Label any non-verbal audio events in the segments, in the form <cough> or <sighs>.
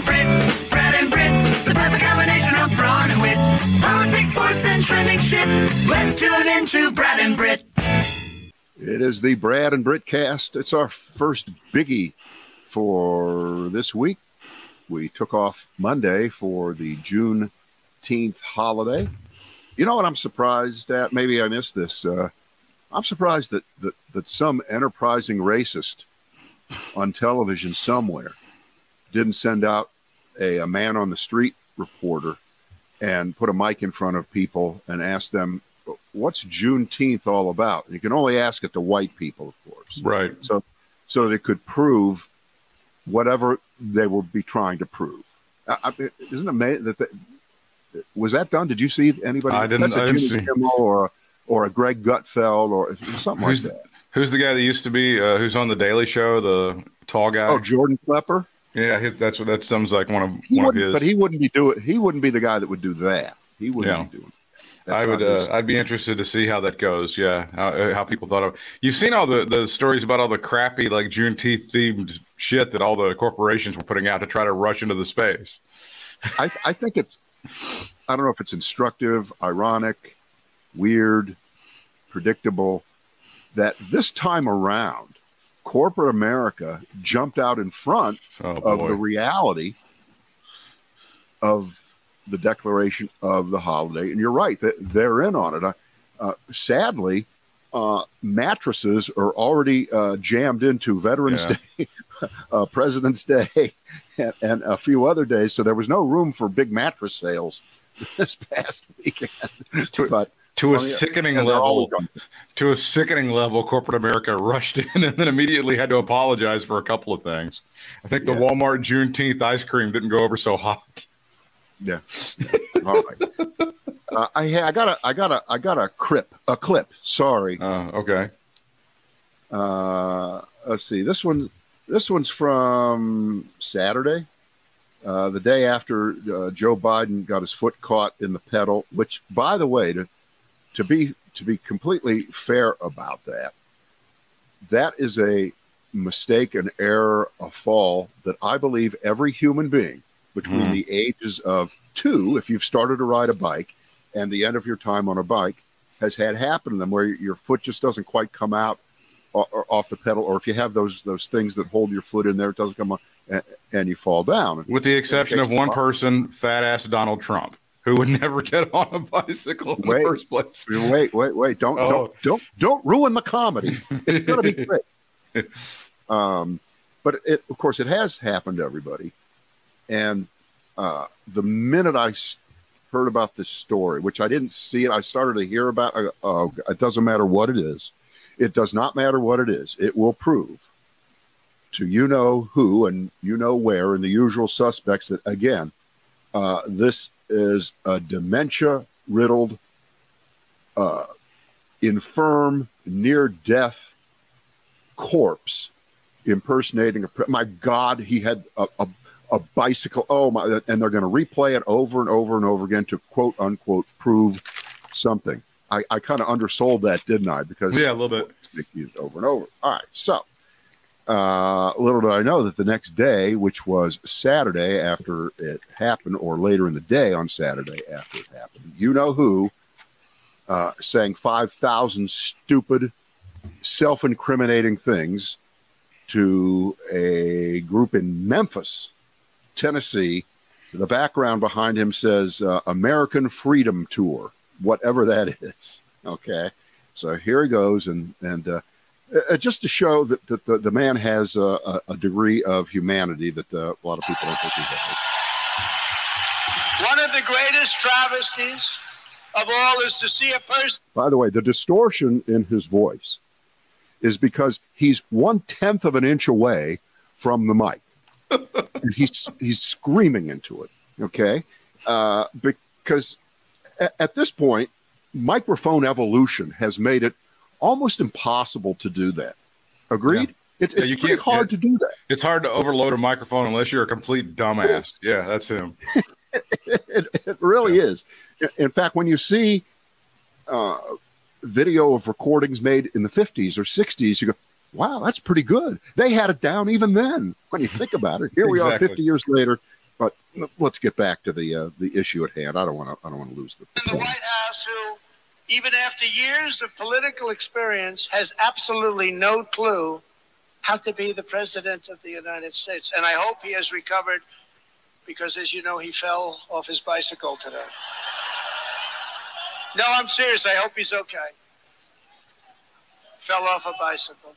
and Brit, Brad and Brit, the perfect combination of brawn and wit. Politics, sports, and trending shit. Let's tune into Brad and Brit. It is the Brad and Brit cast. It's our first biggie for this week. We took off Monday for the Juneteenth holiday. You know what I'm surprised at? Maybe I missed this. Uh, I'm surprised that, that, that some enterprising racist on television somewhere didn't send out a, a man on the street reporter and put a mic in front of people and ask them, what's Juneteenth all about? And you can only ask it to white people, of course. Right. So, so that it could prove whatever they would be trying to prove. I, I, isn't it amazing that they, was that done? Did you see anybody? I didn't. That's a I didn't Jimmy see. Kimmel or a, or a Greg Gutfeld or something Who's like that. who's the guy that used to be uh, who's on the Daily Show, the tall guy? Oh, Jordan Klepper. Yeah, his, that's what that sounds like one of He one of his. But he wouldn't be doing. He wouldn't be the guy that would do that. He wouldn't Yeah. be doing. I would. Uh, I'd be interested to see how that goes. Yeah, how, uh, how people thought of. You've seen all the the stories about all the crappy like Juneteenth themed shit that all the corporations were putting out to try to rush into the space. I, I think it's. I don't know if it's instructive, ironic, weird, predictable, that this time around, corporate America jumped out in front Oh of boy. the reality of the declaration of the holiday. And you're right that they're in on it. Uh, uh, sadly, uh, mattresses are already uh, jammed into Veterans Yeah. Day, <laughs> uh, President's Day, <laughs> and, and a few other days. So there was no room for big mattress sales <laughs> this past weekend. to, but to a well, yeah, sickening yeah, level. To a sickening level, corporate America <laughs> rushed in and then immediately had to apologize for a couple of things. I think the Yeah. Walmart Juneteenth ice cream didn't go over so hot. Yeah. All right. Uh, I I got a I got a I got a clip a clip. Sorry. Uh, okay. Uh, let's see. This one this one's from Saturday, uh, the day after uh, Joe Biden got his foot caught in the pedal. Which, by the way, to to be to be completely fair about that, that is a mistake, an error, a fall that I believe every human being between Mhm. the ages of two, if you've started to ride a bike, and the end of your time on a bike, has had happen to them where your foot just doesn't quite come out off the pedal, or if you have those those things that hold your foot in there, it doesn't come on, and, and you fall down. With the exception of one person, fat ass Donald Trump, who would never get on a bicycle in Wait. the first place. Wait, wait, wait! Don't Oh. don't don't don't ruin the comedy. It's gonna be great. <laughs> Um, but it, of course, it has happened to everybody. And uh, the minute I heard about this story, which I didn't see it, I started to hear about. I go, oh, it doesn't matter what it is. It does not matter what it is. It will prove to you know who and you know where, and the usual suspects that again, uh, this is a dementia riddled, uh, infirm, near death corpse impersonating a. Pre- my God, he had a, a, a bicycle. Oh my! And they're going to replay it over and over and over again to quote unquote prove something. I, I kind of undersold that, didn't I? Because Yeah, a little bit. used over and over. All right, so uh, little did I know that the next day, which was Saturday after it happened, or later in the day on Saturday after it happened, you know who uh, saying five thousand stupid, self-incriminating things to a group in Memphis, Tennessee. The background behind him says uh, American Freedom Tour, whatever that <laughs> is. Okay. So here he goes, and and uh, uh, just to show that, that the, the man has a, a, degree of humanity that uh, a lot of people don't think he has. One of the greatest travesties of all is to see a person. By the way, the distortion in his voice is because he's one tenth of an inch away from the mic, <laughs> and he's he's screaming into it. Okay, uh, because at, at this point, microphone evolution has made it almost impossible to do that. Agreed? It, Yeah, it's you pretty can't- hard to do that. It's hard to overload a microphone unless you're a complete dumbass. <laughs> Yeah, that's him. it, it really is. In fact, when you see uh, video of recordings made in the 50s or 60s, you go, wow, that's pretty good. They had it down even then when you think about it. Here we are 50 years later, But let's get back to the uh, the issue at hand. I don't want to. I don't want to lose the. in the White House who, even after years of political experience, has absolutely no clue how to be the president of the United States. And I hope he has recovered because, as you know, he fell off his bicycle today. No, I'm serious. I hope he's okay. Fell off a bicycle.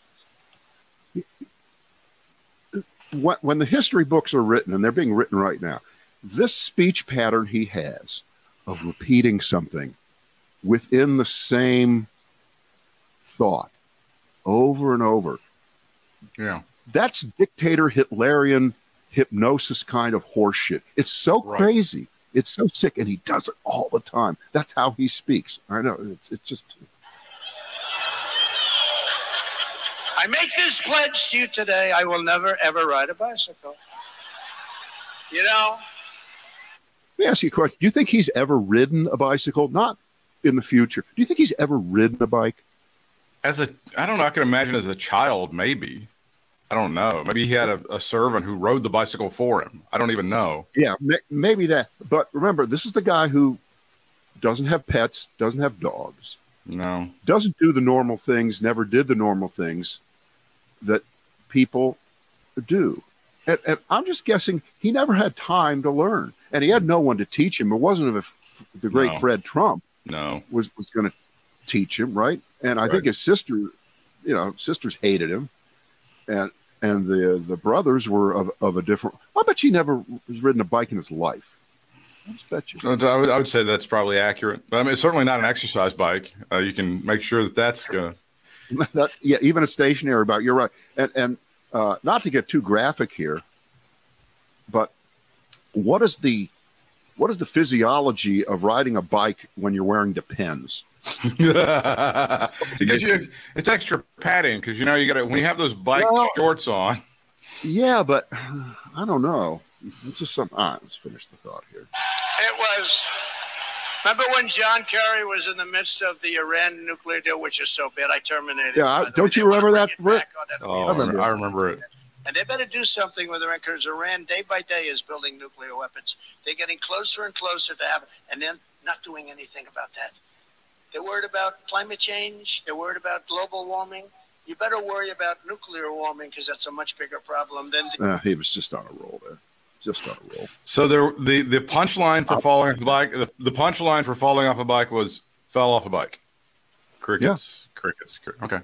When, the history books are written, and they're being written right now, this speech pattern he has of repeating something within the same thought over and over Yeah. that's dictator Hitlerian hypnosis kind of horseshit. It's so Right. crazy. It's so sick, and he does it all the time. That's how he speaks. I know. It's, it's just I make this pledge to you today. I will never, ever ride a bicycle. You know, Let me ask you a question. Do you think he's ever ridden a bicycle? Not in the future. Do you think he's ever ridden a bike? As a, I don't know. I can imagine as a child, maybe. I don't know. Maybe he had a, a servant who rode the bicycle for him. I don't even know. Yeah, ma- maybe that. But remember, this is the guy who doesn't have pets, doesn't have dogs, No. doesn't do the normal things, never did the normal things that people do. And, and I'm just guessing he never had time to learn, and he had no one to teach him. It wasn't the great No. Fred Trump No. was was going to teach him, right? And I think his sister, you know, sisters hated him, and and the the brothers were of, of a different. I bet he never has ridden a bike in his life. I just bet you. I would, I would say that's probably accurate. But I mean, it's certainly not an exercise bike. Uh, you can make sure that that's going <laughs> that, yeah, even a stationary bike. You're right, and and uh, not to get too graphic here, but what is the what is the physiology of riding a bike when you're wearing Depends? because you, it's extra padding because you know you got to when you have those bike Well- shorts on. Yeah, but I don't know. It's just some. Ah, let's finish the thought here. it was. Remember when John Kerry was in the midst of the Iran nuclear deal, which is so bad I terminated. Yeah, I- by the way. don't you remember that, Rick? that Oh, I remember. I remember it. And they better do something with Iran because Iran, day by day, is building nuclear weapons. They're getting closer and closer to having, and then not doing anything about that. They're worried about climate change. They're worried about global warming. You better worry about nuclear warming because that's a much bigger problem than the Uh, he was just on a roll there. Just on a roll. So there, the the punchline for falling off the bike, the, the punchline for falling off a bike was fell off a bike. Crickets, crickets. cri- Okay,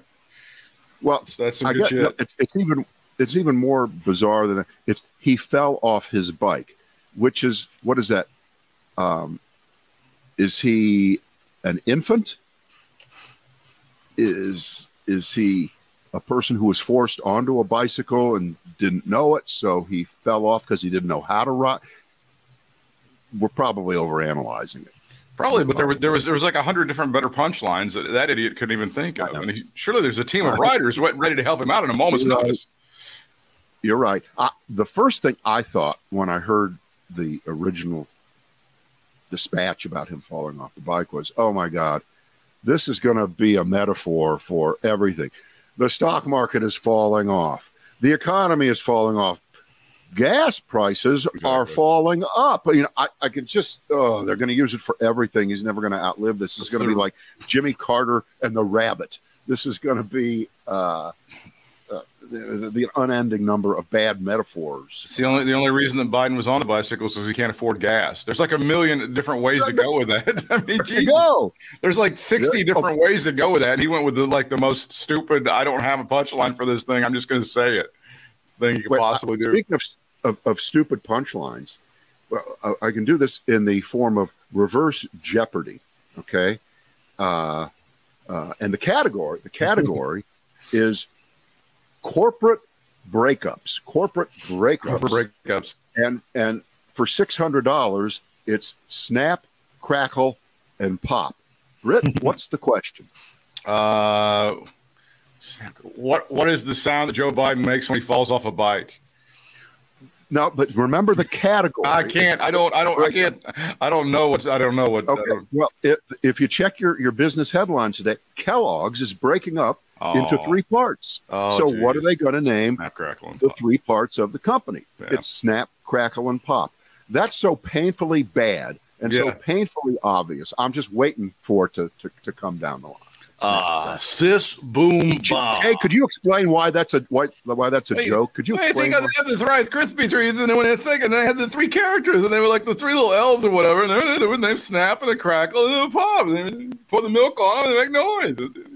Well, so that's some I good get, shit. it's, it's even it's even more bizarre than it's he fell off his bike, which is what is that? Um, is he an infant? Is is he a person who was forced onto a bicycle and didn't know it, so he fell off because he didn't know how to ride? We're probably overanalyzing it. Probably, but there was there was there was like a hundred different better punchlines that that idiot couldn't even think of. And he, surely there's a team of <laughs> riders ready to help him out in a moment's notice. You're right. I, the first thing I thought when I heard the original dispatch about him falling off the bike was, oh my God, this is going to be a metaphor for everything. The stock market is falling off, the economy is falling off. Gas prices are falling up. You know, I, I could just, oh, they're going to use it for everything. He's never going to outlive this. It's going to be like Jimmy Carter and the rabbit. This is going to be uh, the, the unending number of bad metaphors. It's the only the only reason that Biden was on the bicycle is because he can't afford gas. There's like a million different ways to go with that. <laughs> I mean, Jesus. go. There's like 60 Yeah. different ways to go with that. He went with the like the most stupid. I don't have a punchline for this thing. I'm just going to say it. Thing you could Wait, possibly do. Speaking of, of, of stupid punchlines, well, I, I can do this in the form of reverse Jeopardy. Okay, uh, uh, and the category the category <laughs> is corporate breakups. Corporate breakups, breakups. and and for six hundred dollars, it's snap, crackle, and pop. Britt, <laughs> what's the question? Uh, what what is the sound that Joe Biden makes when he falls off a bike? No, but remember the category. I can't. I don't. I don't. I can't. I don't know what's. I don't know what. Okay. don't- Well, if, if you check your, your business headlines today, Kellogg's is breaking up into Oh. three parts. Oh, so what are they going to name Snap, crackle, and the three parts of the company? Yeah. It's Snap, Crackle, and Pop. that's so painfully bad and so painfully obvious. I'm just waiting for it to, to, to come down the line. Ah, sis boom bah. Hey, could you explain why that's a why, why that's a Hey, joke? Could you I explain? think I had the Rice Krispie trees, and then when I think, and they had the three characters, and they were like the three little elves or whatever, and they, they would name Snap and a Crackle and a Pop, and they pour the milk on them and they make noise.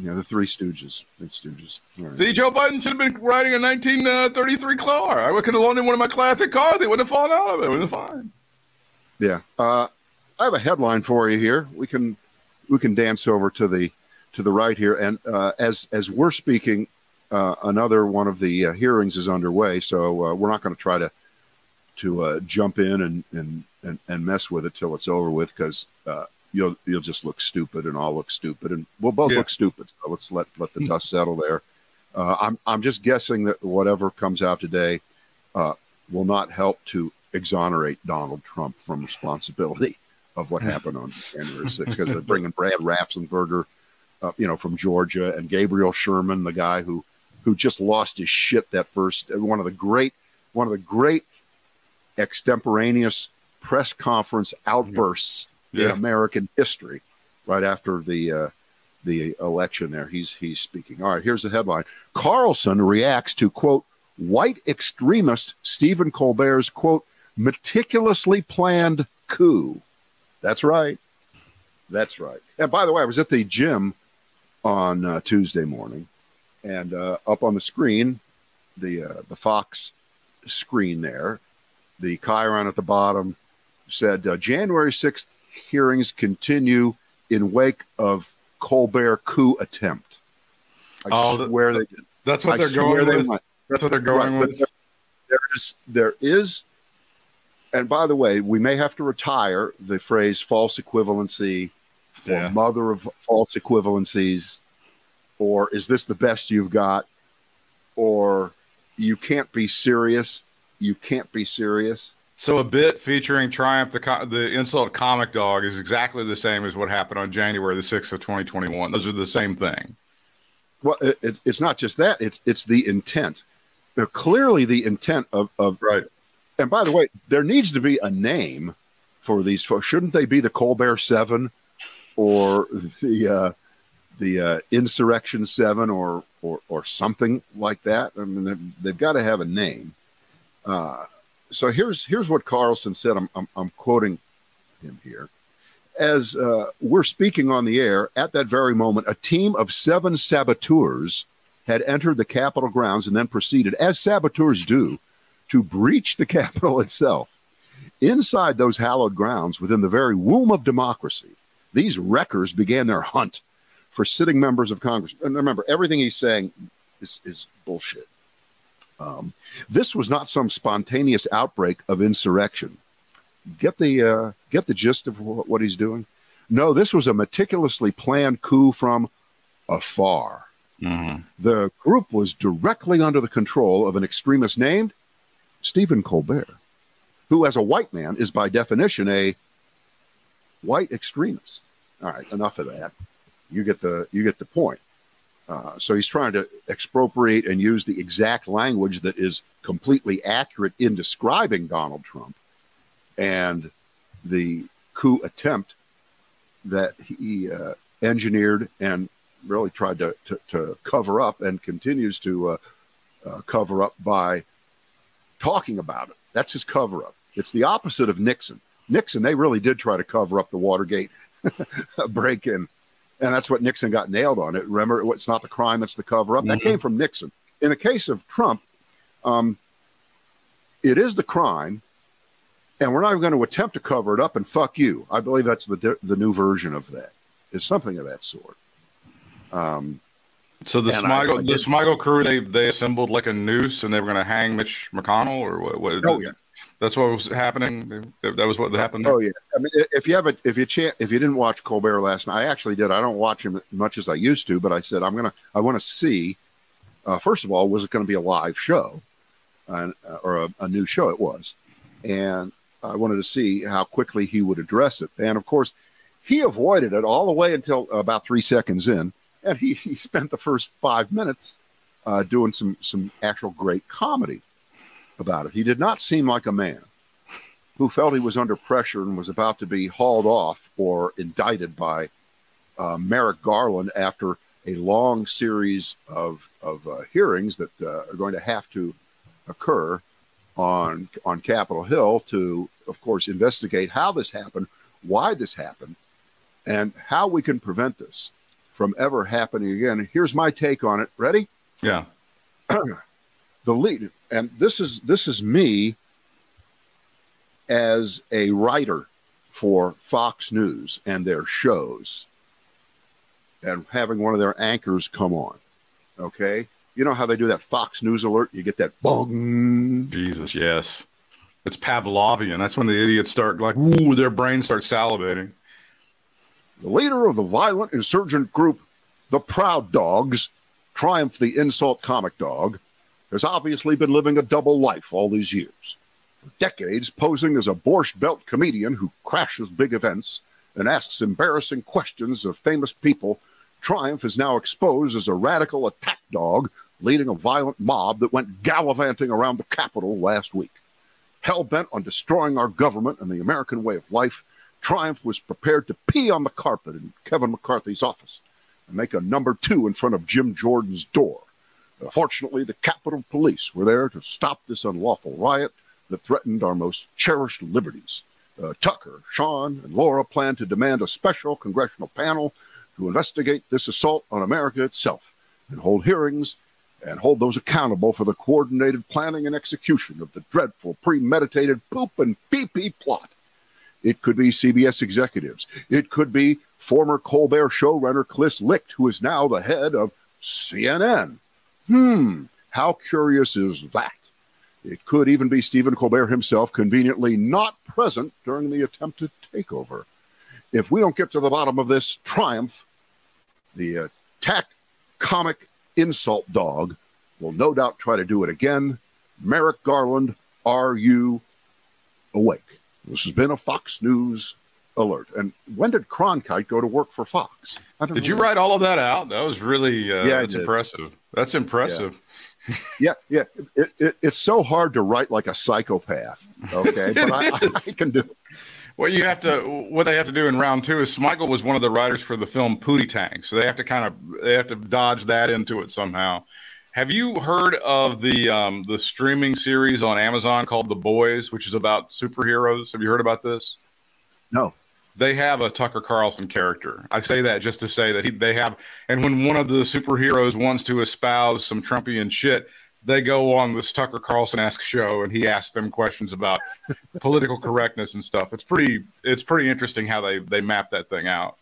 Yeah, the Three Stooges. The Stooges. Right. See, Joe Biden should have been riding a 1933 car. I could have loaned him one of my classic cars. They wouldn't have fallen out of it. It would have been fine. Yeah. Uh, I have a headline for you here. We can we can dance over to the to the right here, and uh, as as we're speaking, uh, another one of the uh, hearings is underway. So uh, we're not going to try to to uh, jump in and, and and and mess with it till it's over with because uh, you'll you'll just look stupid and I'll look stupid and we'll both Yeah. look stupid. So let's let let the dust settle there. Uh, I'm I'm just guessing that whatever comes out today uh, will not help to exonerate Donald Trump from responsibility of what happened on January 6th because they're bringing Brad Raffensperger, uh, you know, from Georgia, and Gabriel Sherman, the guy who who just lost his shit that first one of the great one of the great extemporaneous press conference outbursts in American history right after the uh, the election there. He's he's speaking. All right here's the headline. Carlson reacts to quote white extremist Stephen Colbert's quote meticulously planned coup. That's right. That's right. And by the way I was at the gym on uh, Tuesday morning and uh, up on the screen the uh, the Fox screen there the chyron at the bottom said uh, January 6th hearings continue in wake of Colbert coup attempt. I Oh, swear they did. That's what I they're going they with. That's what they're going but with. there- there is there is and by the way, we may have to retire the phrase false equivalency or mother of false equivalencies or is this the best you've got or you can't be serious you can't be serious So a bit featuring Triumph, the co- the insult comic dog, is exactly the same as what happened on January the sixth of 2021. Those are the same thing. Well, it, it, it's not just that; it's it's the intent. Now, clearly, the intent of of Right. and by the way, there needs to be a name for these folks. Shouldn't they be the Colbert Seven, or the uh, the uh, Insurrection Seven, or or or something like that? I mean, they've, they've got to have a name. Uh, so here's here's what Carlson said. I'm I'm, I'm quoting him here. As uh, we're speaking on the air, at that very moment, a team of seven saboteurs had entered the Capitol grounds and then proceeded, as saboteurs do, to breach the <laughs> Capitol itself. Inside those hallowed grounds, within the very womb of democracy, these wreckers began their hunt for sitting members of Congress. And remember, everything he's saying is, is bullshit. Um, this was not some spontaneous outbreak of insurrection. Get the uh, get the gist of wh- what he's doing. No, this was a meticulously planned coup from afar. Mm-hmm. The group was directly under the control of an extremist named Stephen Colbert, who, as a white man, is by definition a white extremist. All right, enough of that. You get the you get the point. Uh, so he's trying to expropriate and use the exact language that is completely accurate in describing Donald Trump and the coup attempt that he uh, engineered and really tried to, to, to cover up and continues to uh, uh, cover up by talking about it. That's his cover up. It's the opposite of Nixon. Nixon, they really did try to cover up the Watergate <laughs> break in. And that's what Nixon got nailed on. It remember, it's not the crime; it's the cover up. That Mhm. came from Nixon. In the case of Trump, um, it is the crime, and we're not even going to attempt to cover it up. And fuck you. I believe that's the the new version of that. It's something of that sort. Um, So the Smigel, I the Smigel crew, they they assembled like a noose, and they were going to hang Mitch McConnell, or what? what Oh, yeah. That's what was happening. That was what happened. Oh yeah, I mean, if you have a, if you chan if you didn't watch Colbert last night, I actually did. I don't watch him as much as I used to, but I said I'm gonna, I want to see. Uh, first of all, was it going to be a live show, uh, or a, a new show? It was, and I wanted to see how quickly he would address it. And of course, he avoided it all the way until about three seconds in, and he, he spent the first five minutes uh, doing some some actual great comedy about it. He did not seem like a man who felt he was under pressure and was about to be hauled off or indicted by uh, Merrick Garland after a long series of, of uh, hearings that uh, are going to have to occur on on Capitol Hill to, of course, investigate how this happened, why this happened, and how we can prevent this from ever happening again. Here's my take on it. Ready? Yeah. <clears throat> the lead, and this is this is me as a writer for Fox News and their shows, and having one of their anchors come on. Okay, you know how they do that Fox News alert? You get that bong. Jesus, yes. It's Pavlovian. That's when the idiots start like, ooh, their brain starts salivating. The leader of the violent insurgent group, the Proud Dogs, Triumph the Insult Comic Dog, has obviously been living a double life all these years. For decades, posing as a Borscht Belt comedian who crashes big events and asks embarrassing questions of famous people, Triumph is now exposed as a radical attack dog leading a violent mob that went gallivanting around the Capitol last week. Hell bent on destroying our government and the American way of life, Triumph was prepared to pee on the carpet in Kevin McCarthy's office and make a number two in front of Jim Jordan's door. Fortunately, the Capitol Police were there to stop this unlawful riot that threatened our most cherished liberties. Uh, Tucker, Sean, and Laura plan to demand a special congressional panel to investigate this assault on America itself and hold hearings and hold those accountable for the coordinated planning and execution of the dreadful premeditated poop and pee pee plot. It could be CBS executives. It could be former Colbert showrunner Chris Licht, who is now the head of CNN. Hmm, how curious is that? It could even be Stephen Colbert himself, conveniently not present during the attempted takeover. If we don't get to the bottom of this triumph, the attack comic insult dog will no doubt try to do it again. Merrick Garland, are you awake? This has been a Fox News alert. And when did Cronkite go to work for Fox? Did you write all of that out? That was really uh, Yeah, that's did. impressive. That's impressive. Yeah, yeah. It, it, it's so hard to write like a psychopath. Okay, <laughs> but I, I, can do. it. What you have to, what they have to do in round two is Smigel was one of the writers for the film Pootie Tang, so they have to kind of they have to dodge that into it somehow. Have you heard of the um, the streaming series on Amazon called The Boys, which is about superheroes? Have you heard about this? No, They have a Tucker Carlson character. I say that just to say that he, they have, and when one of the superheroes wants to espouse some Trumpian shit, they go on this Tucker Carlson esque show and he asks them questions about <laughs> political correctness and stuff. It's pretty, it's pretty interesting how they they map that thing out.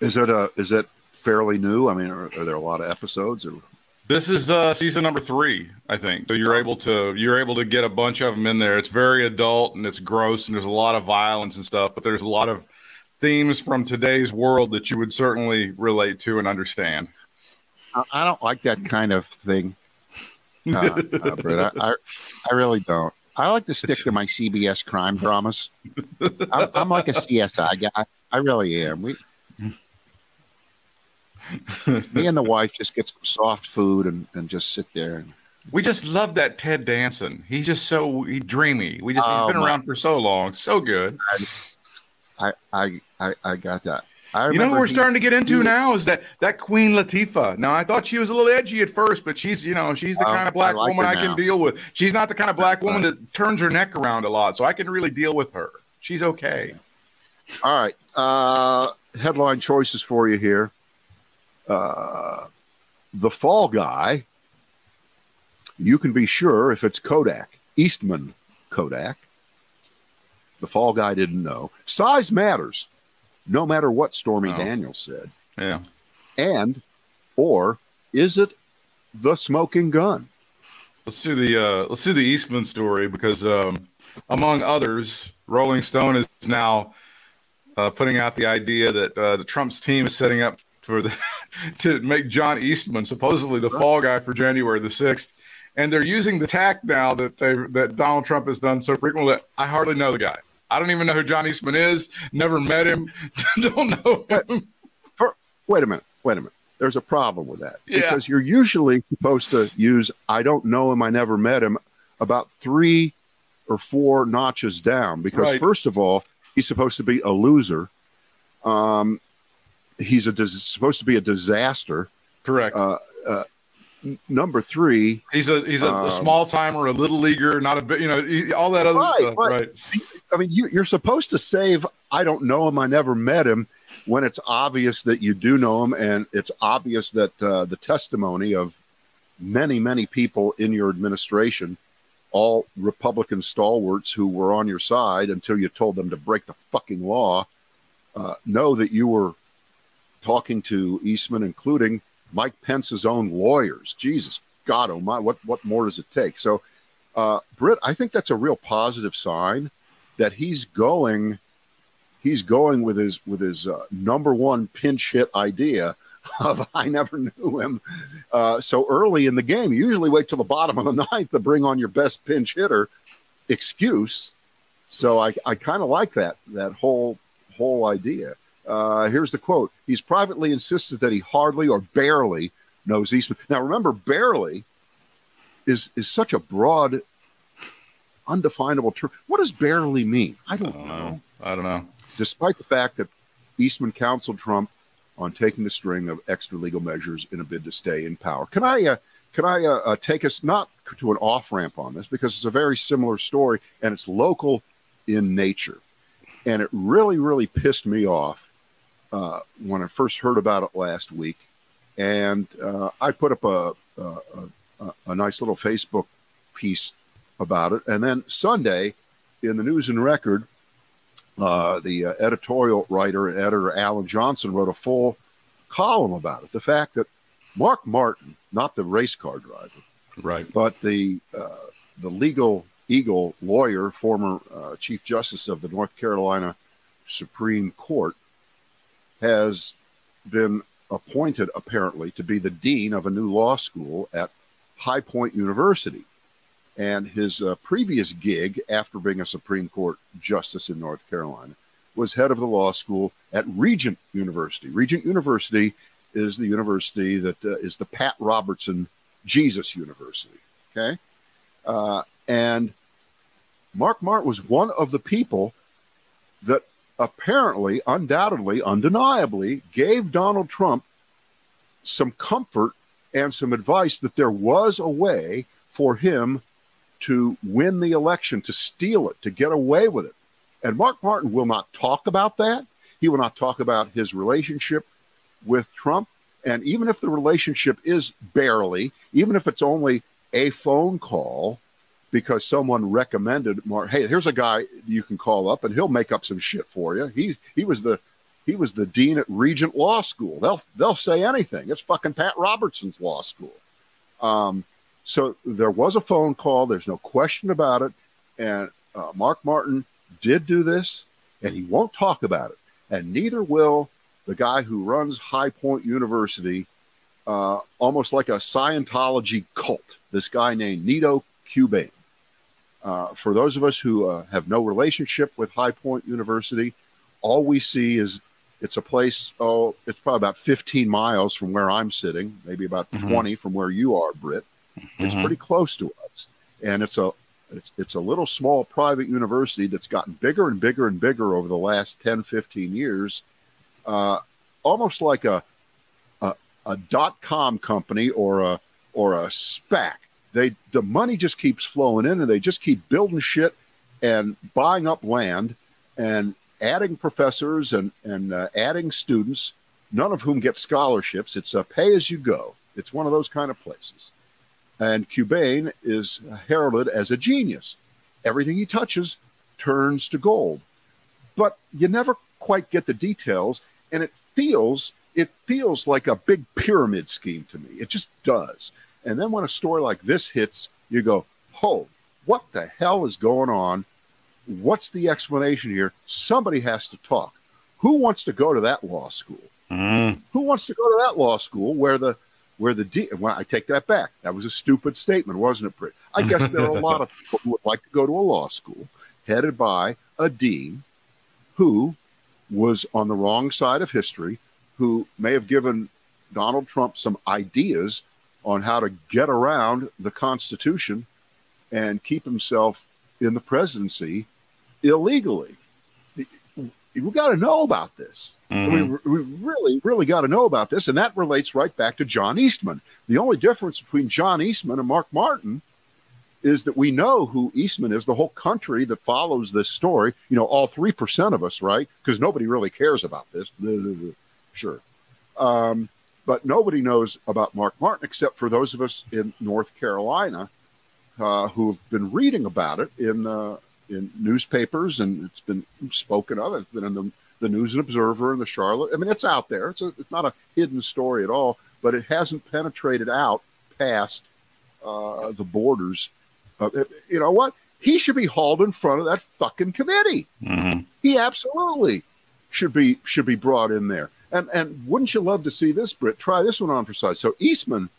is it a is it fairly new? I mean, are, are there a lot of episodes? Or This is uh, season number three, I think. So you're able to you're able to get a bunch of them in there. It's very adult and it's gross and there's a lot of violence and stuff, but there's a lot of themes from today's world that you would certainly relate to and understand. I, I don't like that kind of thing, <laughs> uh, uh, Britt. I, I I really don't. I like to stick to my CBS crime dramas. I'm, I'm like a CSI guy. I really am. We, <laughs> me and the wife just get some soft food and, and just sit there. And, We just love that Ted Danson. He's just so he dreamy. We just Oh, he's been my- around for so long, so good. I, I, I, I got that. I You know who we're he- starting to get into he- now is that that Queen Latifah. Now I thought she was a little edgy at first, but she's you know she's the Oh, kind of black I like woman I can deal with. She's not the kind of black woman that turns her neck around a lot, so I can really deal with her. She's okay. All right. Uh, headline choices for you here. Uh, the Fall Guy. You can be sure if it's Kodak, Eastman Kodak. The Fall Guy didn't know. Size matters, no matter what Stormy No. Daniels said. Yeah. And, or is it the smoking gun? Let's do the uh, let's do the Eastman story because um, among others, Rolling Stone is now uh, putting out the idea that uh, the Trump's team is setting up for the <laughs> to make John Eastman supposedly the fall guy for January the sixth, and they're using the tack now that they that Donald Trump has done so frequently that I hardly know the guy. I don't even know who John Eastman is. Never met him. <laughs> don't know him. Wait a minute. Wait a minute. There's a problem with that Yeah. because you're usually supposed to use "I don't know him, I never met him" about three or four notches down because Right. first of all, he's supposed to be a loser. Um, he's a dis- supposed to be a disaster. Correct. Uh, uh, n- number three, he's a he's a, um, small timer, a little leaguer, not a bit. You know, he, all that other Right, stuff. right. Right. I mean, you, you're supposed to save. I don't know him. I never met him. When it's obvious that you do know him, and it's obvious that uh, the testimony of many, many people in your administration, all Republican stalwarts who were on your side until you told them to break the fucking law, uh, know that you were talking to Eastman, including Mike Pence's own lawyers. Jesus God, oh my, what what more does it take? So, uh, Britt, I think that's a real positive sign that he's going he's going with his with his uh, number one pinch hit idea of <laughs> I never knew him uh, so early in the game. You usually wait till the bottom of the <laughs> ninth to bring on your best pinch hitter excuse. So I, I kind of like that that whole whole idea. Uh, here's the quote: He's privately insisted that he hardly or barely knows Eastman. Now remember, barely is is such a broad undefinable term. What does barely mean? I I don't don't know. know. I don't know. Despite the fact that Eastman counseled Trump on taking the string of extra legal measures in a bid to stay in power. Can I uh, can I uh, uh, take us not to an off ramp on this because it's a very similar story and it's local in nature, and it really really pissed me off uh, when I first heard about it last week, and uh, I put up a, a, a a nice little Facebook piece about it, and then Sunday in the News and Record uh, the uh, editorial writer and editor Alan Johnson wrote a full column about it. The fact that Mark Martin, not the race car driver, Right. but the uh, the legal eagle lawyer, former uh, Chief Justice of the North Carolina Supreme Court, has been appointed apparently to be the dean of a new law school at High Point University. And his uh, previous gig after being a Supreme Court justice in North Carolina was head of the law school at Regent University. Regent University is the university that uh, is the Pat Robertson Jesus University. Okay. Uh, and Mark Mart was one of the people that apparently, undoubtedly, undeniably gave Donald Trump some comfort and some advice that there was a way for him to win the election, to steal it, to get away with it. And Mark Martin will not talk about that. He will not talk about his relationship with Trump. And even if the relationship is barely, even if it's only a phone call because someone recommended Mark, hey, here's a guy you can call up and he'll make up some shit for you. He he was the he was the dean at Regent Law School. They'll they'll say anything. It's fucking Pat Robertson's law school. Um, so there was a phone call. There's no question about it. And uh, Mark Martin did do this, and he won't talk about it. And neither will the guy who runs High Point University, uh, almost like a Scientology cult. This guy named Nido Qubein. Uh, for those of us who uh, have no relationship with High Point University, all we see is it's a place. Oh, it's probably about 15 miles from where I'm sitting, maybe about Mhm. 20 from where you are, Britt. It's Mhm. pretty close to us, and it's a it's, it's a little small private university that's gotten bigger and bigger and bigger over the last 10, 15 years, uh, almost like a, a a dot com company or a or a SPAC. They the money just keeps flowing in, and they just keep building shit and buying up land and adding professors and and uh, adding students, none of whom get scholarships. It's a pay as you go. It's one of those kind of places. And Qubein is heralded as a genius. Everything he touches turns to gold. But you never quite get the details, and it feels it feels like a big pyramid scheme to me. It just does. And then when a story like this hits, you go, "Oh, what the hell is going on? What's the explanation here? Somebody has to talk. Who wants to go to that law school? Mhm. Who wants to go to that law school where the where the de- well, I take that back. That was a stupid statement, wasn't it, Britt? I guess there are a lot of <laughs> people who would like to go to a law school headed by a dean who was on the wrong side of history, who may have given Donald Trump some ideas on how to get around the Constitution and keep himself in the presidency illegally. We got to know about this. Mm-hmm. Mean, we really, really got to know about this. And that relates right back to John Eastman. The only difference between John Eastman and Mark Martin is that we know who Eastman is, the whole country that follows this story, you know, all 3% of us, right? Because nobody really cares about this. Sure. Um, but nobody knows about Mark Martin except for those of us in North Carolina uh, who have been reading about it in uh, in newspapers and it's been spoken of. It's been in the, the News and Observer and the Charlotte. I mean, it's out there. It's, a, it's not a hidden story at all, but it hasn't penetrated out past uh, the borders. You know what? He should be hauled in front of that fucking committee. Mm-hmm. He absolutely should be should be brought in there. And and wouldn't you love to see this, Britt? Try this one on for size. So Eastman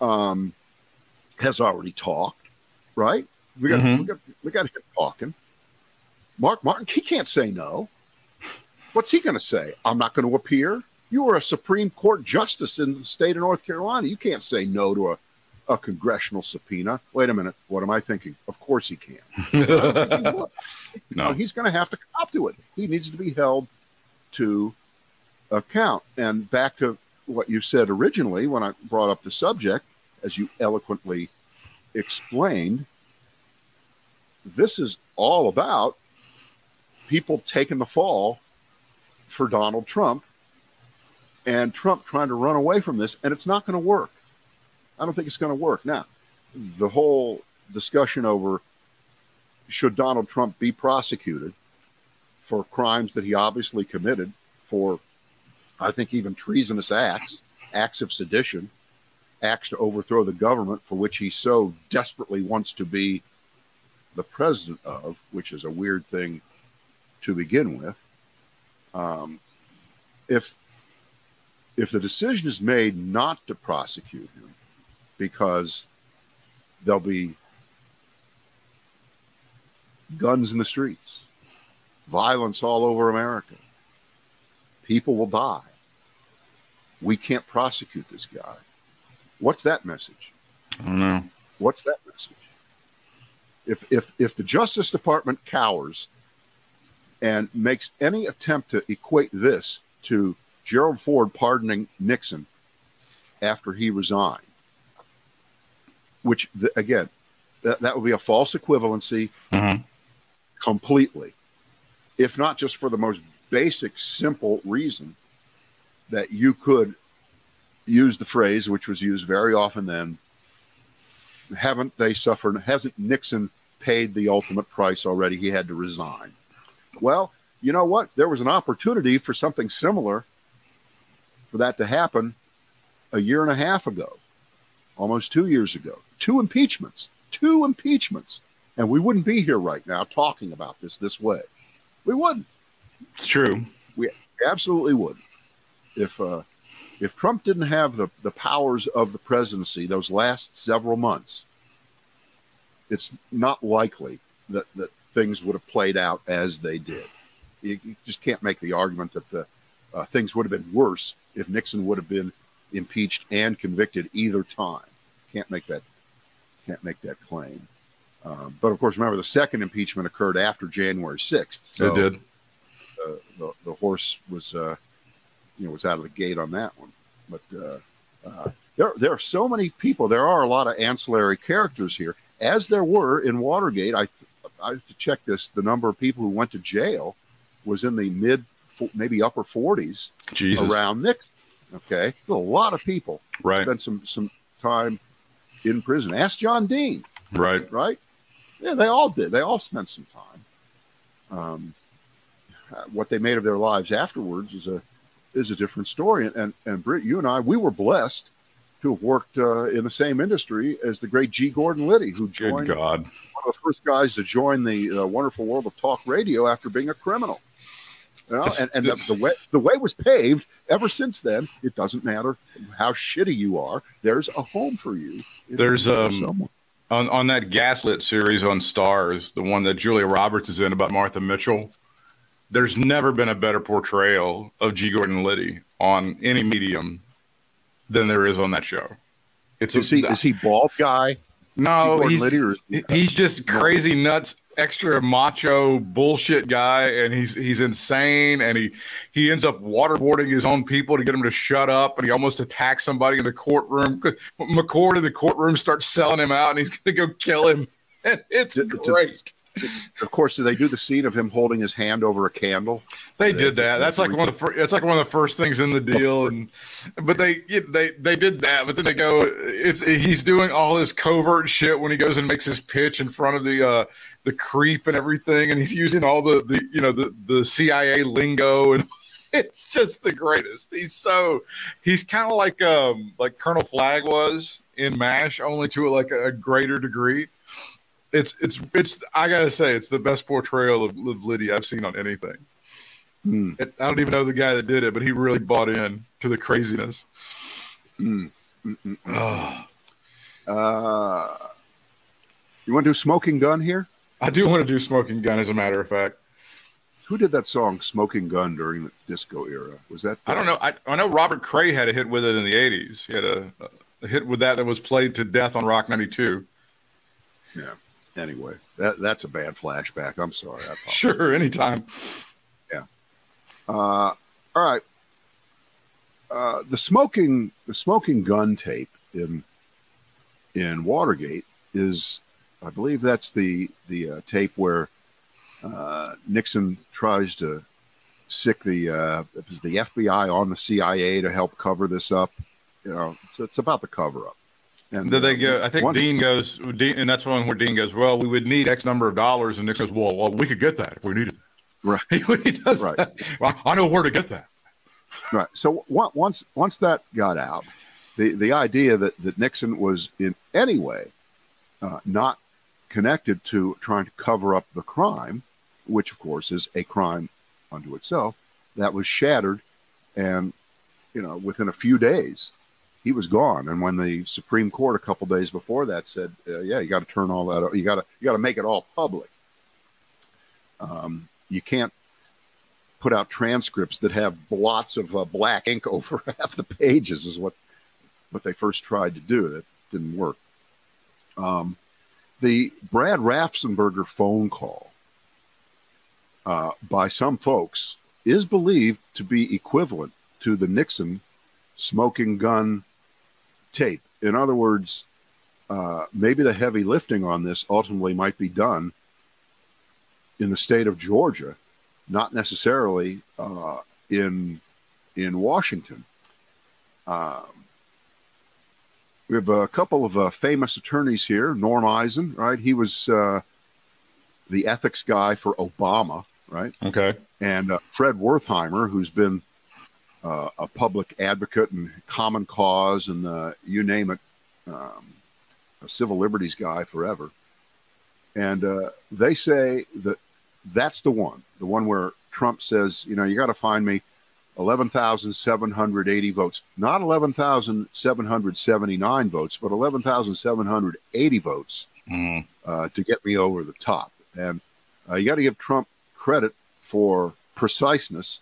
um, has already talked, right? We got Mhm. we got we got him talking. Mark Martin, he can't say no. What's he going to say? I'm not going to appear. You are a Supreme Court justice in the state of North Carolina. You can't say no to a, a congressional subpoena. Wait a minute. What am I thinking? Of course he can. <laughs> Would. no. he's going to have to cop to it. He needs to be held to account. And back to what you said originally when I brought up the subject, as you eloquently explained, this is all about people taking the fall for Donald Trump and Trump trying to run away from this. And it's not going to work. I don't think it's going to work. Now, the whole discussion over should Donald Trump be prosecuted for crimes that he obviously committed, for I think even treasonous acts, acts of sedition, acts to overthrow the government for which he so desperately wants to be the president of, which is a weird thing to begin with. Um, if if the decision is made not to prosecute him because there'll be guns in the streets, violence all over America. People will die. We can't prosecute this guy. What's that message? I don't know. What's that message? If if if the Justice Department cowers and makes any attempt to equate this to Gerald Ford pardoning Nixon after he resigned, which the, again, that, that would be a false equivalency Mhm. completely, if not just for the most basic, simple reason that you could use the phrase, which was used very often then, haven't they suffered? Hasn't Nixon paid the ultimate price already? He had to resign. Well, you know what? There was an opportunity for something similar for that to happen a year and a half ago, almost two years ago. Two impeachments, two impeachments. And we wouldn't be here right now talking about this this way. We wouldn't. It's true. We absolutely would. If uh, if Trump didn't have the, the powers of the presidency those last several months, it's not likely that, that things would have played out as they did. You, you just can't make the argument that the uh, things would have been worse if Nixon would have been impeached and convicted either time. Can't make that can't make that claim. Um, but of course, remember the second impeachment occurred after January sixth. So it did. The, the, the horse was uh, you know was out of the gate on that one. But uh, uh, there there are so many people. There are a lot of ancillary characters here, as there were in Watergate. I I have to check this. The number of people who went to jail was in the mid, maybe upper forties Jesus. around Nixon. Okay, a lot of people Right. spent some some time in prison. Ask John Dean Right. right? Yeah, they all did. They all spent some time. Um, what they made of their lives afterwards is a is a different story. And and, and Britt, you and I, we were blessed to have worked uh, in the same industry as the great G. Gordon Liddy, who Good joined one of the first guys to join the uh, wonderful world of talk radio after being a criminal. You know, and and the, the way the way was paved. Ever since then, it doesn't matter how shitty you are. There's a home for you. There's, um, someone. On on that gaslit series on Starz, the one that Julia Roberts is in about Martha Mitchell, there's never been a better portrayal of G. Gordon Liddy on any medium than there is on that show. It's Is he is he bald guy? No, he's Liddy or- he's just crazy nuts, extra macho bullshit guy, and he's he's insane, and he he ends up waterboarding his own people to get him to shut up, and he almost attacks somebody in the courtroom. McCord in the courtroom starts selling him out, and he's gonna go kill him. And <laughs> it's great. Of course, do they do the scene of him holding his hand over a candle? They did that. That's like one of the first. That's like one of the first things in the deal, and but they they they did that. But then they go, it's he's doing all his covert shit when he goes and makes his pitch in front of the uh the creep and everything, and he's using all the the you know the the CIA lingo, and <laughs> it's just the greatest. He's so he's kind of like um like Colonel Flagg was in Mash, only to like a greater degree. It's it's it's I gotta say it's the best portrayal of, of Liddy I've seen on anything. Hmm. I don't even know the guy that did it, but he really bought in to the craziness. Mm. Oh, <sighs> Uh, you want to do Smoking Gun here? I do want to do Smoking Gun, as a matter of fact. Who did that song "Smoking Gun" during the disco era? Was that? I don't know. I, I know Robert Cray had a hit with it in the '80s. He had a, a hit with that that was played to death on Rock '92. Yeah. Anyway, that that's a bad flashback. I'm sorry. Sure, anytime. Yeah. Uh, all right. Uh, the smoking the smoking gun tape in in Watergate is, I believe that's the the uh, tape where uh, Nixon tries to sic the uh, it was the FBI on the CIA to help cover this up. You know, it's, it's about the cover up. And they uh, go? I think Dean goes, Dean, and that's one where Dean goes, "Well, we would need X number of dollars," and Nick goes, "Well, well we could get that if we needed." it." Right. <laughs> he does Right. that. Well, I know where to get that. Right. So once once that got out, the the idea that that Nixon was in any way uh, not connected to trying to cover up the crime, which of course is a crime unto itself, that was shattered, and you know within a few days he was gone. And when the Supreme Court a couple days before that said, uh, "Yeah, you got to turn all that, you got to you got to make it all public," um, you can't put out transcripts that have blots of uh, black ink <laughs> over half the pages is what what they first tried to do that didn't work um, the brad raffensperger phone call uh, by some folks is believed to be equivalent to the nixon smoking gun tape in other words uh, maybe the heavy lifting on this ultimately might be done in the state of georgia not necessarily uh, in in Washington. Um, we have a couple of uh, famous attorneys here. Norm Eisen, right? He was uh, the ethics guy for Obama, right? Okay. And uh, Fred Wertheimer, who's been uh, a public advocate and common cause and uh, you name it, um, a civil liberties guy forever. And uh, they say that that's the one, the one where Trump says, you know, you got to find me 11,780 votes, not 11,779 votes, but 11,780 votes Mm. uh, to get me over the top. And uh, you got to give Trump credit for preciseness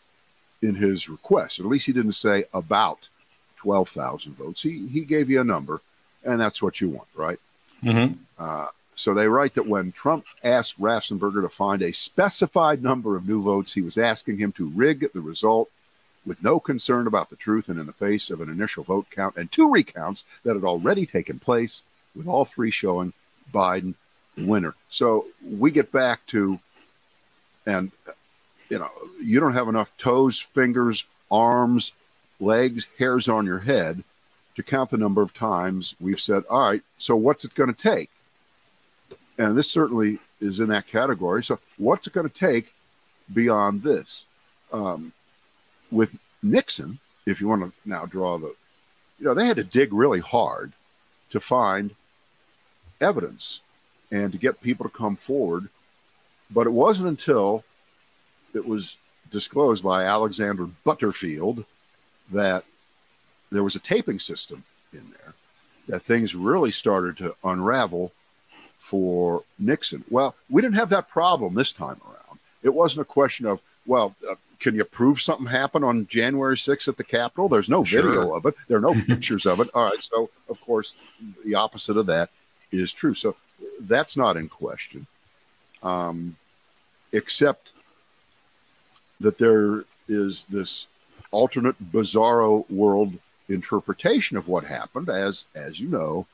in his request. At least he didn't say about 12,000 votes. He, he gave you a number, and that's what you want, right? Mm-hmm. Uh, so they write that when Trump asked Raffensperger to find a specified number of new votes, he was asking him to rig the result with no concern about the truth and in the face of an initial vote count and two recounts that had already taken place, with all three showing Biden the winner. So we get back to, and you know, you don't have enough toes, fingers, arms, legs, hairs on your head to count the number of times we've said, all right, so what's it going to take? And this certainly is in that category. So, what's it going to take beyond this? Um, with Nixon, if you want to now draw the, you know, they had to dig really hard to find evidence and to get people to come forward. But it wasn't until it was disclosed by Alexander Butterfield that there was a taping system in there that things really started to unravel for Nixon. Well, we didn't have that problem this time around. It wasn't a question of, well, uh, can you prove something happened on January 6th at the Capitol? There's no Sure. video of it. There are no <laughs> pictures of it. All right. So, of course, the opposite of that. is true. So that's not in question, um, except that there is this alternate bizarro world interpretation of what happened. As as you know,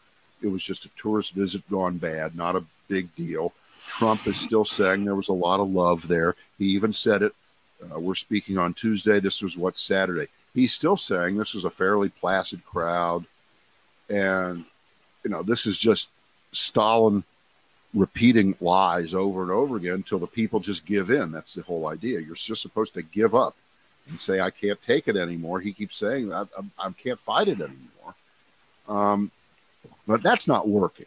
it was just a tourist visit gone bad, not a big deal. Trump is still saying there was a lot of love there. He even said it. Uh, we're speaking on Tuesday. This was what Saturday. He's still saying this was a fairly placid crowd, and you know this is just Stalin repeating lies over and over again until the people just give in. That's the whole idea. You're just supposed to give up and say, I can't take it anymore. He keeps saying, I, I, I can't fight it anymore. Um, but that's not working.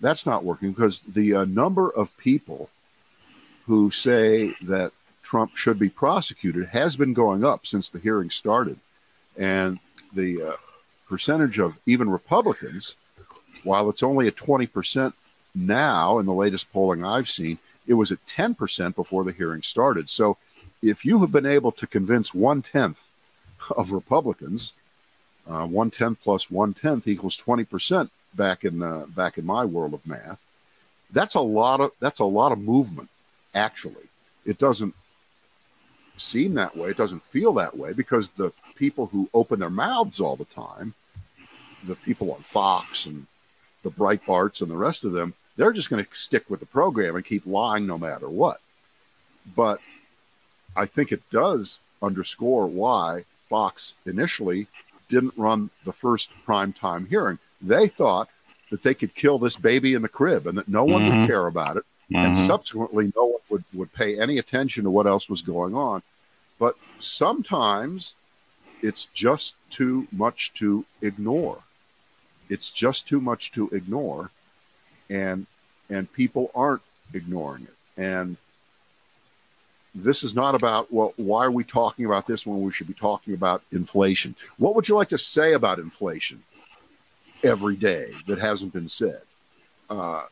That's not working because the uh, number of people who say that Trump should be prosecuted has been going up since the hearing started. And the uh, percentage of even Republicans, while it's only a 20% now in the latest polling I've seen, it was at 10% before the hearing started. So if you have been able to convince one tenth of Republicans, uh, one tenth plus one tenth equals 20% back in uh, back in my world of math. That's a lot of that's a lot of movement. Actually, it doesn't seem that way. It doesn't feel that way because the people who open their mouths all the time, the people on Fox and the Breitbarts and the rest of them, they're just going to stick with the program and keep lying no matter what. But I think it does underscore why Fox initially didn't run the first prime time hearing. They thought that they could kill this baby in the crib and that no one mm-hmm. would care about it. Mm-hmm. And subsequently, no one would, would pay any attention to what else was going on. But sometimes it's just too much to ignore. It's just too much to ignore and and people aren't ignoring it. And this is not about well, why are we talking about this when we should be talking about inflation? What would you like to say about inflation every day that hasn't been said? Uh,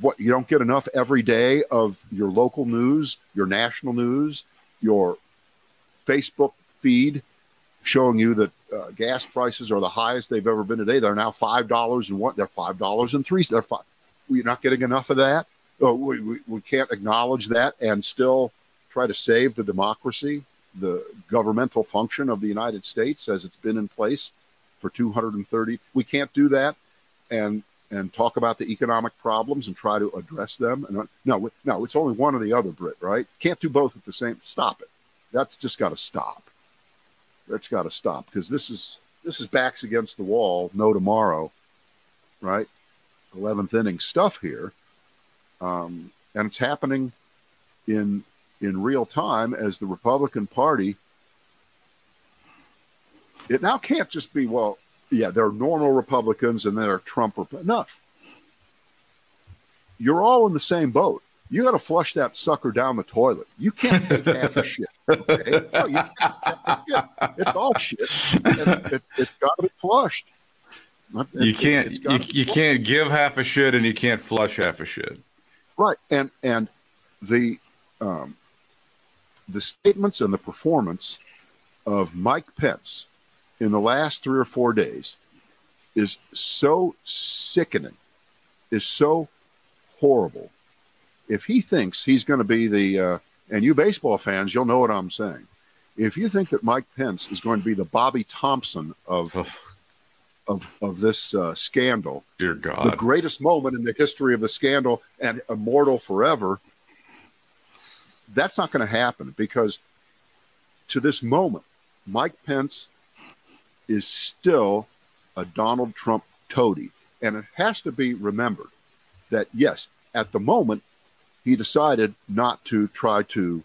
what you don't get enough every day of your local news, your national news, your Facebook feed showing you that uh, gas prices are the highest they've ever been today. They're now five dollars and one. They're five dollars and three. They're five we're not getting enough of that. Oh, we, we, we can't acknowledge that and still try to save the democracy, the governmental function of the United States as it's been in place for 230. We can't do that and and talk about the economic problems and try to address them. And no, no, it's only one or the other, Brit. Right? Can't do both at the same. Stop it. That's just got to stop. That's got to stop because this is this is backs against the wall. No tomorrow, right? 11th inning stuff here. Um, and it's happening in in real time as the Republican Party. It now can't just be well, yeah, they're normal Republicans and they're Trump. Rep- no, you're all in the same boat. You got to flush that sucker down the toilet. You can't take half a shit. Okay? No. It's all shit. It, it, it's got to be flushed you can't you, you can't give half a shit and you can't flush half a shit. Right, and and the um, the statements and the performance of Mike Pence in the last three or four days is so sickening, is so horrible. If he thinks he's going to be the, uh, and you baseball fans, you'll know what I'm saying. If you think that Mike Pence is going to be the Bobby Thomson of of, of this uh, scandal. Dear God. The greatest moment in the history of the scandal and immortal forever. That's not going to happen because to this moment, Mike Pence is still a Donald Trump toady. And it has to be remembered that, yes, at the moment, he decided not to try to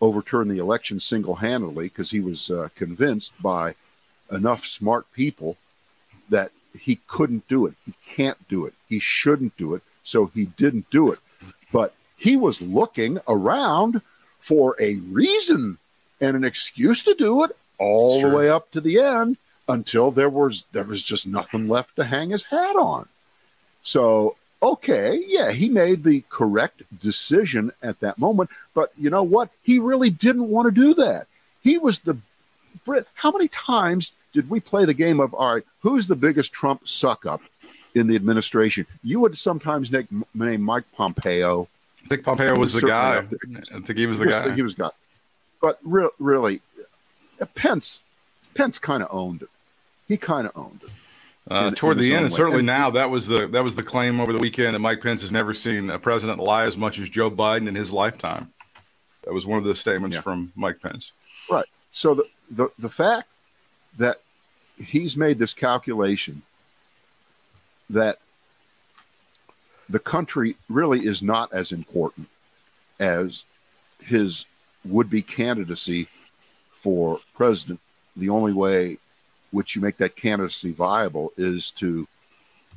overturn the election single handedly because he was uh, convinced by enough smart people that he couldn't do it. He can't do it. He shouldn't do it. So he didn't do it. But he was looking around for a reason and an excuse to do it all the way up to the end until there was there was just nothing left to hang his hat on. So okay, yeah, he made the correct decision at that moment, but you know what? He really didn't want to do that. He was the Brit. How many times did we play the game of all right? Who's the biggest Trump suck up? in the administration. You would sometimes name, name Mike Pompeo. I think Pompeo was the guy. I think he was the He guy. He was guy. But re- really, uh, Pence, Pence kind of owned it. He kind of owned it. Uh, in- toward in the end, and certainly And- now, that was the that was the claim over the weekend that Mike Pence has never seen a president lie as much as Joe Biden in his lifetime. That was one of the statements Yeah. from Mike Pence. Right. So the, the the fact that he's made this calculation that the country really is not as important as his would-be candidacy for president. The only way which you make that candidacy viable is to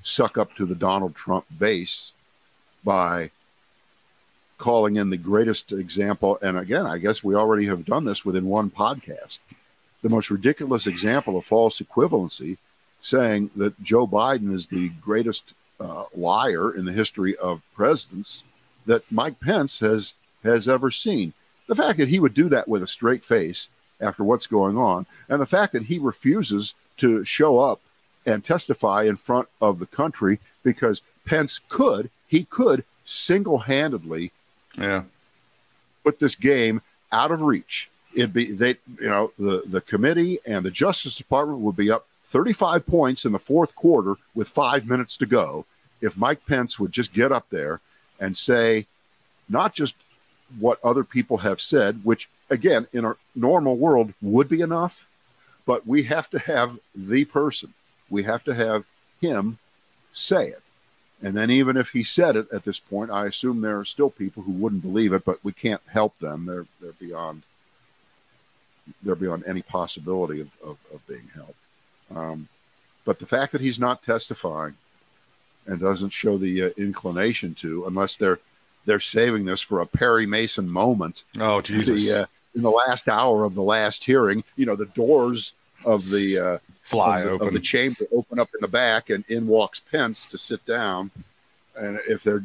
suck up to the Donald Trump base by calling in the greatest example. And again, I guess we already have done this within one podcast. The most ridiculous example of false equivalency, saying that Joe Biden is the greatest uh, liar in the history of presidents that Mike Pence has has ever seen. The fact that he would do that with a straight face after what's going on, and the fact that he refuses to show up and testify in front of the country because Pence could, he could single-handedly Yeah, put this game out of reach. It'd be they, you know, the the committee and the Justice Department would be up 35 points in the fourth quarter with five minutes to go if Mike Pence would just get up there and say, not just what other people have said, which again in a normal world would be enough, but we have to have the person, we have to have him say it. And then even if he said it at this point, I assume there are still people who wouldn't believe it, but we can't help them. They're they're beyond they're beyond any possibility of, of, of being held. Um, but the fact that he's not testifying and doesn't show the uh, inclination to, unless they're they're saving this for a Perry Mason moment, Oh Jesus! the uh, in the last hour of the last hearing, you know, the doors of the uh, Fly of the, open. of the chamber open up in the back, and in walks Pence to sit down. And if they're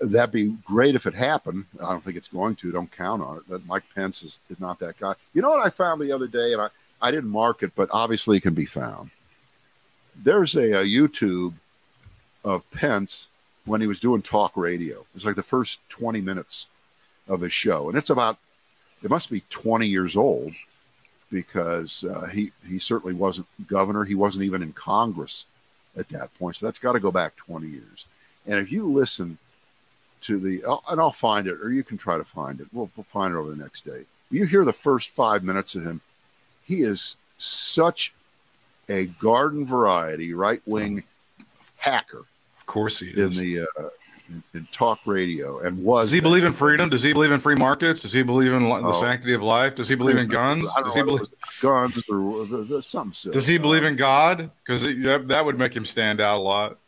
that'd be great if it happened. I don't think it's going to. Don't count on it. That Mike Pence is, is not that guy. You know what I found the other day, and I, I didn't mark it, but obviously it can be found. There's a, a YouTube of Pence when he was doing talk radio. It's like the first 20 minutes of his show, and it's about it must be 20 years old because uh, he he certainly wasn't governor. He wasn't even in Congress at that point. So that's got to go back 20 years. And if you listen to the, and I'll find it, or you can try to find it. We'll, we'll find it over the next day. You hear the first five minutes of him. He is such a garden variety right wing hacker of course he is. in the uh, in, in talk radio, and was Does he believe in freedom? Does he believe in free markets? Does he believe in li- the Oh. sanctity of life? Does he believe in guns? Does he believe? whether it was guns or the, the, something silly. Does he believe in God? Because that would make him stand out a lot.